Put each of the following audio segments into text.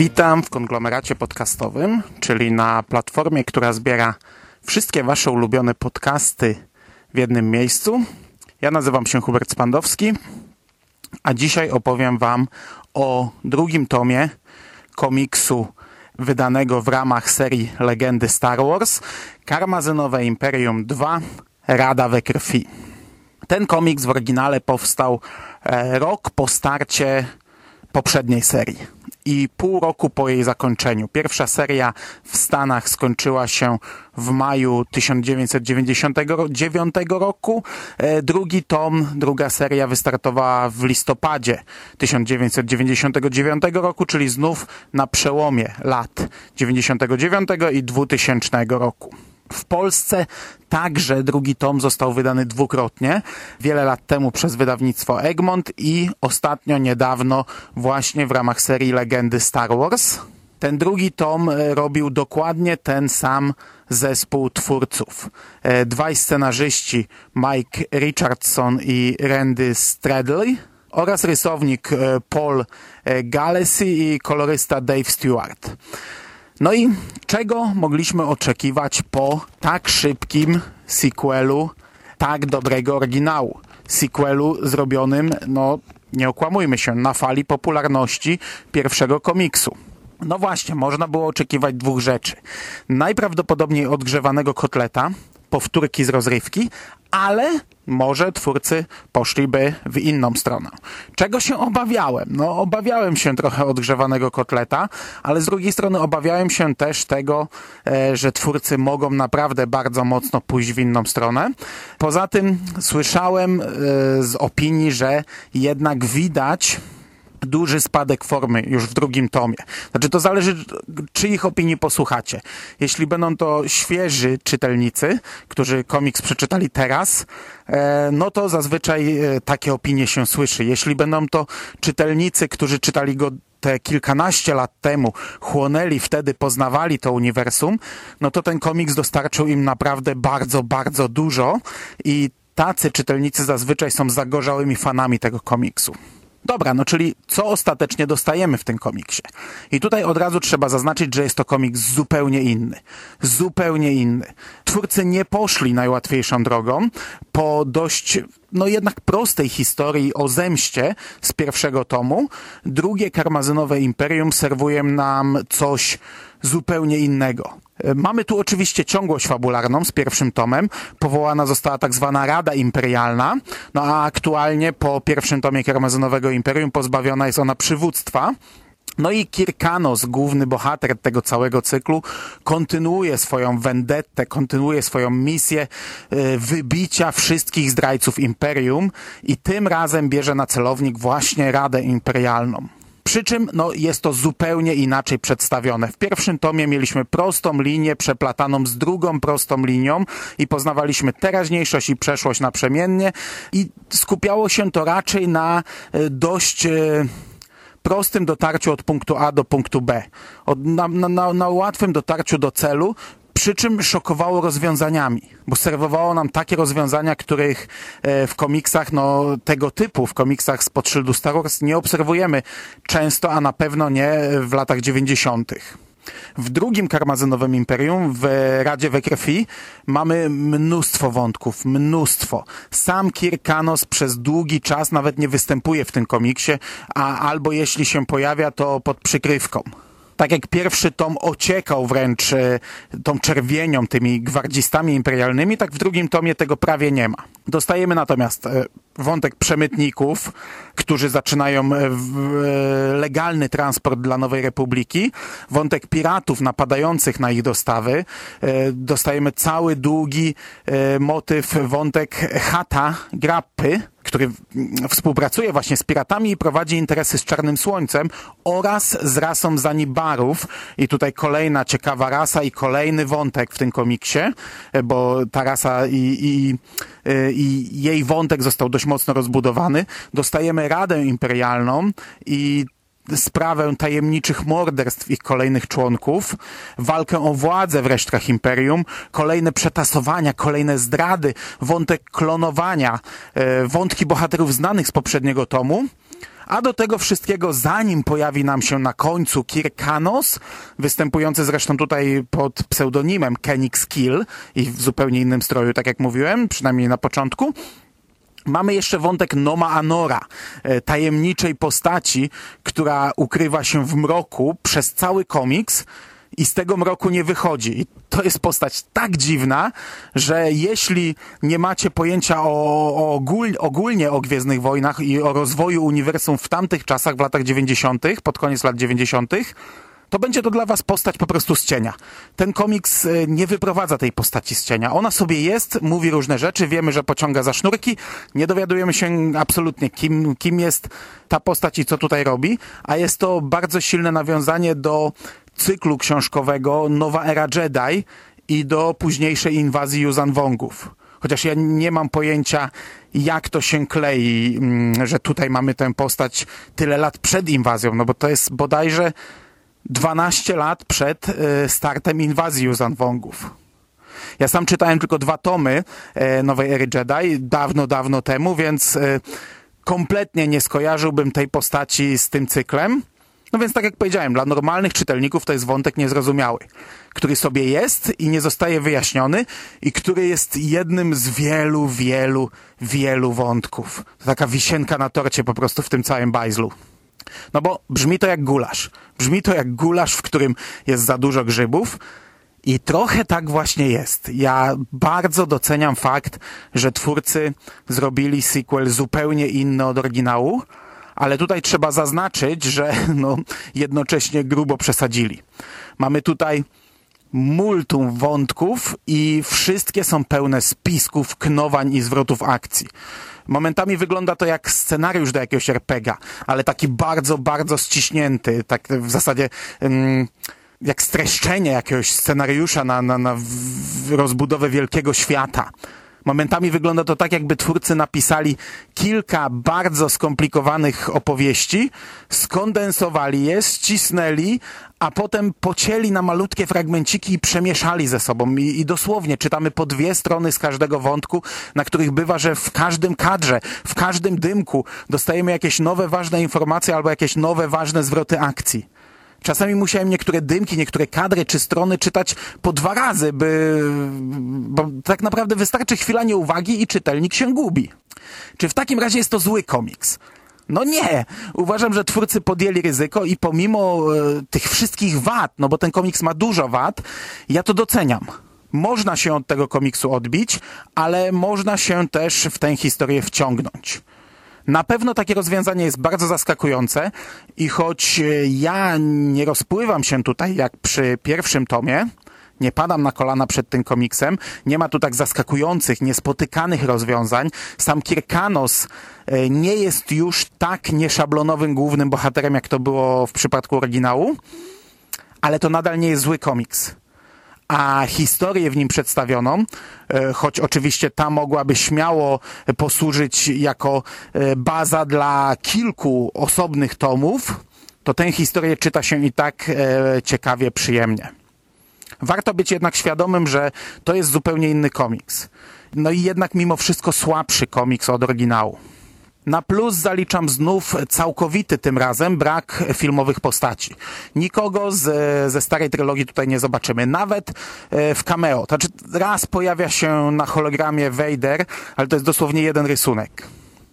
Witam w konglomeracie podcastowym, czyli na platformie, która zbiera wszystkie Wasze ulubione podcasty w jednym miejscu. Ja nazywam się Hubert Spandowski, a dzisiaj opowiem Wam o drugim tomie komiksu wydanego w ramach serii Legendy Star Wars Karmazynowe Imperium 2 Rada we krwi. Ten komiks w oryginale powstał e, rok po starcie poprzedniej serii i pół roku po jej zakończeniu. Pierwsza seria w Stanach skończyła się w maju 1999 roku. E, drugi tom, druga seria wystartowała w listopadzie 1999 roku, czyli znów na przełomie lat 99 i 2000 roku. W Polsce także drugi tom został wydany dwukrotnie. Wiele lat temu przez wydawnictwo Egmont i ostatnio niedawno właśnie w ramach serii Legendy Star Wars. Ten drugi tom e, robił dokładnie ten sam zespół twórców. E, dwaj scenarzyści, Mike Richardson i Randy Stradley oraz rysownik e, Paul Gallesy i kolorysta Dave Stewart. No i czego mogliśmy oczekiwać po tak szybkim sequelu tak dobrego oryginału? Sequelu zrobionym, no nie okłamujmy się, na fali popularności pierwszego komiksu. No właśnie, można było oczekiwać dwóch rzeczy. Najprawdopodobniej odgrzewanego kotleta, powtórki z rozrywki, ale może twórcy poszliby w inną stronę. Czego się obawiałem? No, obawiałem się trochę odgrzewanego kotleta, ale z drugiej strony obawiałem się też tego, e, że twórcy mogą naprawdę bardzo mocno pójść w inną stronę. Poza tym słyszałem e, z opinii, że jednak widać duży spadek formy już w drugim tomie. Znaczy to zależy, czyich opinii posłuchacie. Jeśli będą to świeży czytelnicy, którzy komiks przeczytali teraz, e, no to zazwyczaj e, takie opinie się słyszy. Jeśli będą to czytelnicy, którzy czytali go te kilkanaście lat temu chłonęli, wtedy poznawali to uniwersum, no to ten komiks dostarczył im naprawdę bardzo, bardzo dużo i tacy czytelnicy zazwyczaj są zagorzałymi fanami tego komiksu. Dobra, no czyli co ostatecznie dostajemy w tym komiksie? I tutaj od razu trzeba zaznaczyć, że jest to komiks zupełnie inny. Zupełnie inny. Twórcy nie poszli najłatwiejszą drogą po dość, no jednak prostej historii o zemście z pierwszego tomu. Drugie karmazynowe imperium serwuje nam coś zupełnie innego. Mamy tu oczywiście ciągłość fabularną z pierwszym tomem. Powołana została tak zwana Rada Imperialna, no a aktualnie po pierwszym tomie Karmazynowego Imperium pozbawiona jest ona przywództwa. No i Kirkanos, główny bohater tego całego cyklu, kontynuuje swoją vendettę, kontynuuje swoją misję y, wybicia wszystkich zdrajców Imperium i tym razem bierze na celownik właśnie Radę Imperialną. Przy czym no, jest to zupełnie inaczej przedstawione. W pierwszym tomie mieliśmy prostą linię przeplataną z drugą prostą linią i poznawaliśmy teraźniejszość i przeszłość naprzemiennie i skupiało się to raczej na e, dość e, prostym dotarciu od punktu A do punktu B. Od, na, na, na łatwym dotarciu do celu, przy czym szokowało rozwiązaniami, bo serwowało nam takie rozwiązania, których e, w komiksach no, tego typu, w komiksach spod szyldu Star Wars nie obserwujemy często, a na pewno nie w latach 90. W drugim karmazynowym imperium, w Radzie we Krwi, mamy mnóstwo wątków, mnóstwo. Sam Kirkanos przez długi czas nawet nie występuje w tym komiksie, a albo jeśli się pojawia, to pod przykrywką tak jak pierwszy tom ociekał wręcz e, tą czerwienią, tymi gwardzistami imperialnymi, tak w drugim tomie tego prawie nie ma. Dostajemy natomiast e, wątek przemytników, którzy zaczynają e, legalny transport dla Nowej Republiki, wątek piratów napadających na ich dostawy, dostajemy cały długi motyw, wątek chata, grappy, który mm, współpracuje właśnie z piratami i prowadzi interesy z Czarnym Słońcem oraz z rasą Zanibarów. I tutaj kolejna ciekawa rasa i kolejny wątek w tym komiksie, bo ta rasa i, i, i jej wątek został dość mocno rozbudowany. Dostajemy Radę Imperialną i sprawę tajemniczych morderstw ich kolejnych członków, walkę o władzę w resztkach imperium, kolejne przetasowania, kolejne zdrady, wątek klonowania, e, wątki bohaterów znanych z poprzedniego tomu. A do tego wszystkiego, zanim pojawi nam się na końcu Kirkanos, występujący zresztą tutaj pod pseudonimem Kenix Kill i w zupełnie innym stroju, tak jak mówiłem, przynajmniej na początku, Mamy jeszcze wątek Noma Anora, e, tajemniczej postaci, która ukrywa się w mroku przez cały komiks i z tego mroku nie wychodzi. I to jest postać tak dziwna, że jeśli nie macie pojęcia o, o ogól, ogólnie o Gwiezdnych Wojnach i o rozwoju uniwersum w tamtych czasach, w latach 90., pod koniec lat 90., to będzie to dla was postać po prostu z cienia. Ten komiks e, nie wyprowadza tej postaci z cienia. Ona sobie jest, mówi różne rzeczy, wiemy, że pociąga za sznurki, nie dowiadujemy się absolutnie, kim, kim jest ta postać i co tutaj robi, a jest to bardzo silne nawiązanie do cyklu książkowego Nowa Era Jedi i do późniejszej inwazji Yuzan Wongów. Chociaż ja nie mam pojęcia, jak to się klei, mm, że tutaj mamy tę postać tyle lat przed inwazją, no bo to jest bodajże 12 lat przed e, startem inwazji Wongów. Ja sam czytałem tylko dwa tomy e, Nowej Ery Jedi dawno, dawno temu, więc e, kompletnie nie skojarzyłbym tej postaci z tym cyklem. No więc tak jak powiedziałem, dla normalnych czytelników to jest wątek niezrozumiały, który sobie jest i nie zostaje wyjaśniony i który jest jednym z wielu, wielu, wielu wątków. To taka wisienka na torcie po prostu w tym całym bajzlu. No bo brzmi to jak gulasz. Brzmi to jak gulasz, w którym jest za dużo grzybów. I trochę tak właśnie jest. Ja bardzo doceniam fakt, że twórcy zrobili sequel zupełnie inny od oryginału, ale tutaj trzeba zaznaczyć, że no, jednocześnie grubo przesadzili. Mamy tutaj multum wątków i wszystkie są pełne spisków, knowań i zwrotów akcji. Momentami wygląda to jak scenariusz do jakiegoś RPGa, ale taki bardzo, bardzo ściśnięty, tak w zasadzie... Um, jak streszczenie jakiegoś scenariusza na, na, na rozbudowę wielkiego świata. Momentami wygląda to tak, jakby twórcy napisali kilka bardzo skomplikowanych opowieści, skondensowali je, ścisnęli, a potem pocięli na malutkie fragmenciki i przemieszali ze sobą. I, I, dosłownie czytamy po dwie strony z każdego wątku, na których bywa, że w każdym kadrze, w każdym dymku dostajemy jakieś nowe ważne informacje albo jakieś nowe ważne zwroty akcji. Czasami musiałem niektóre dymki, niektóre kadry czy strony czytać po dwa razy, by, bo tak naprawdę wystarczy chwila nieuwagi i czytelnik się gubi. Czy w takim razie jest to zły komiks? No nie. Uważam, że twórcy podjęli ryzyko i pomimo e, tych wszystkich wad, no bo ten komiks ma dużo wad, ja to doceniam. Można się od tego komiksu odbić, ale można się też w tę historię wciągnąć. Na pewno takie rozwiązanie jest bardzo zaskakujące i choć e, ja nie rozpływam się tutaj jak przy pierwszym tomie, nie padam na kolana przed tym komiksem, nie ma tu tak zaskakujących, niespotykanych rozwiązań. Sam Kirkanos e, nie jest już tak nieszablonowym głównym bohaterem, jak to było w przypadku oryginału, ale to nadal nie jest zły komiks a historię w nim przedstawioną, e, choć oczywiście ta mogłaby śmiało posłużyć jako e, baza dla kilku osobnych tomów, to tę historię czyta się i tak e, ciekawie, przyjemnie. Warto być jednak świadomym, że to jest zupełnie inny komiks. No i jednak mimo wszystko słabszy komiks od oryginału. Na plus zaliczam znów całkowity tym razem brak filmowych postaci. Nikogo z, ze starej trylogii tutaj nie zobaczymy. Nawet e, w cameo. Znaczy raz pojawia się na hologramie Vader, ale to jest dosłownie jeden rysunek.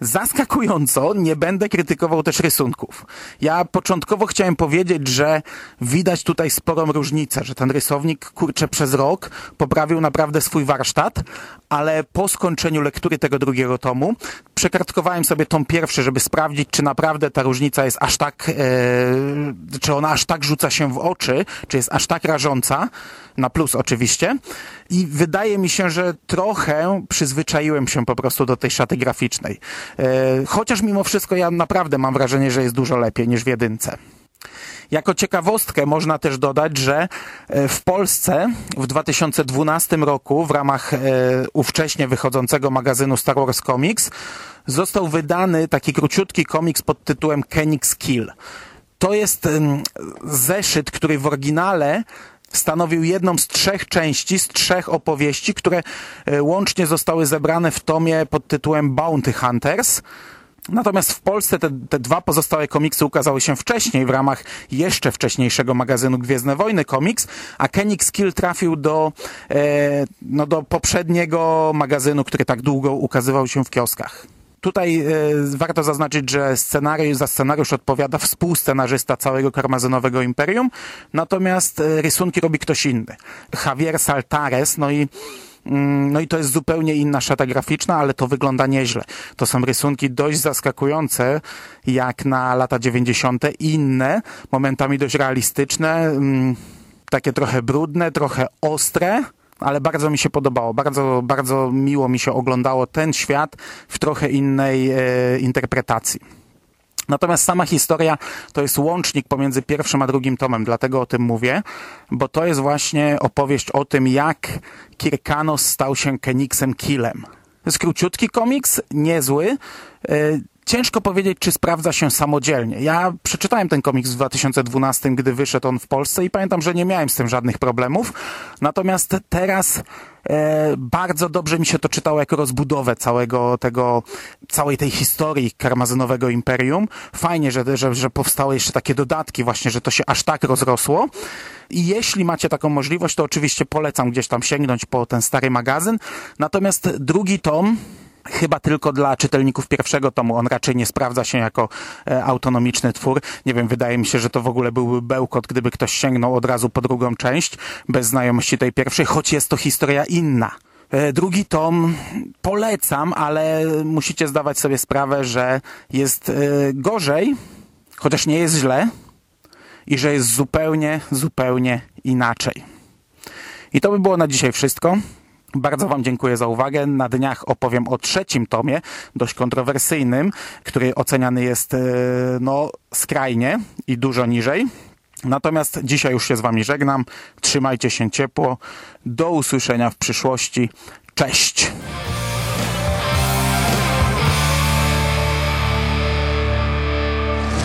Zaskakująco nie będę krytykował też rysunków. Ja początkowo chciałem powiedzieć, że widać tutaj sporą różnicę, że ten rysownik, kurczę, przez rok poprawił naprawdę swój warsztat, ale po skończeniu lektury tego drugiego tomu przekartkowałem sobie tom pierwszy, żeby sprawdzić, czy naprawdę ta różnica jest aż tak, e, czy ona aż tak rzuca się w oczy, czy jest aż tak rażąca, na plus oczywiście. I wydaje mi się, że trochę przyzwyczaiłem się po prostu do tej szaty graficznej. E, chociaż mimo wszystko ja naprawdę mam wrażenie, że jest dużo lepiej niż w jedynce. Jako ciekawostkę można też dodać, że e, w Polsce w 2012 roku w ramach e, ówcześnie wychodzącego magazynu Star Wars Comics został wydany taki króciutki komiks pod tytułem Kenix Kill. To jest zeszyt, który w oryginale stanowił jedną z trzech części, z trzech opowieści, które e, łącznie zostały zebrane w tomie pod tytułem Bounty Hunters. Natomiast w Polsce te, te dwa pozostałe komiksy ukazały się wcześniej w ramach jeszcze wcześniejszego magazynu Gwiezdne Wojny Komiks, a Kenix Kill trafił do, e, no do poprzedniego magazynu, który tak długo ukazywał się w kioskach. Tutaj e, warto zaznaczyć, że scenariusz, za scenariusz odpowiada współscenarzysta całego karmazynowego imperium, natomiast e, rysunki robi ktoś inny. Javier Saltares, no i No i to jest zupełnie inna szata graficzna, ale to wygląda nieźle. To są rysunki dość zaskakujące, jak na lata 90. Inne, momentami dość realistyczne, mm, takie trochę brudne, trochę ostre, ale bardzo mi się podobało. Bardzo, bardzo miło mi się oglądało ten świat w trochę innej e, interpretacji. Natomiast sama historia to jest łącznik pomiędzy pierwszym a drugim tomem, dlatego o tym mówię, bo to jest właśnie opowieść o tym, jak Kirkanos stał się Kenixem Killem. To jest króciutki komiks, niezły. Ciężko powiedzieć, czy sprawdza się samodzielnie. Ja przeczytałem ten komiks w 2012, gdy wyszedł on w Polsce i pamiętam, że nie miałem z tym żadnych problemów. Natomiast teraz e, bardzo dobrze mi się to czytało jako rozbudowę całego tego, całej tej historii karmazynowego imperium. Fajnie, że, że, że powstały jeszcze takie dodatki właśnie, że to się aż tak rozrosło. I jeśli macie taką możliwość, to oczywiście polecam gdzieś tam sięgnąć po ten stary magazyn. Natomiast drugi tom chyba tylko dla czytelników pierwszego tomu. On raczej nie sprawdza się jako e, autonomiczny twór. Nie wiem, wydaje mi się, że to w ogóle byłby bełkot, gdyby ktoś sięgnął od razu po drugą część, bez znajomości tej pierwszej, choć jest to historia inna. E, Drugi tom polecam, ale musicie zdawać sobie sprawę, że jest e, gorzej, chociaż nie jest źle i że jest zupełnie, zupełnie inaczej. I to by było na dzisiaj wszystko. Bardzo Wam dziękuję za uwagę. Na dniach opowiem o trzecim tomie, dość kontrowersyjnym, który oceniany jest e, no, skrajnie i dużo niżej. Natomiast dzisiaj już się z Wami żegnam. Trzymajcie się ciepło. Do usłyszenia w przyszłości. Cześć!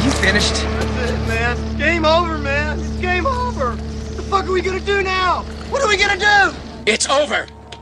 You finished? That's it, man. Game over, man. It's game over. What the fuck are we gonna do now? What are we gonna do? It's over.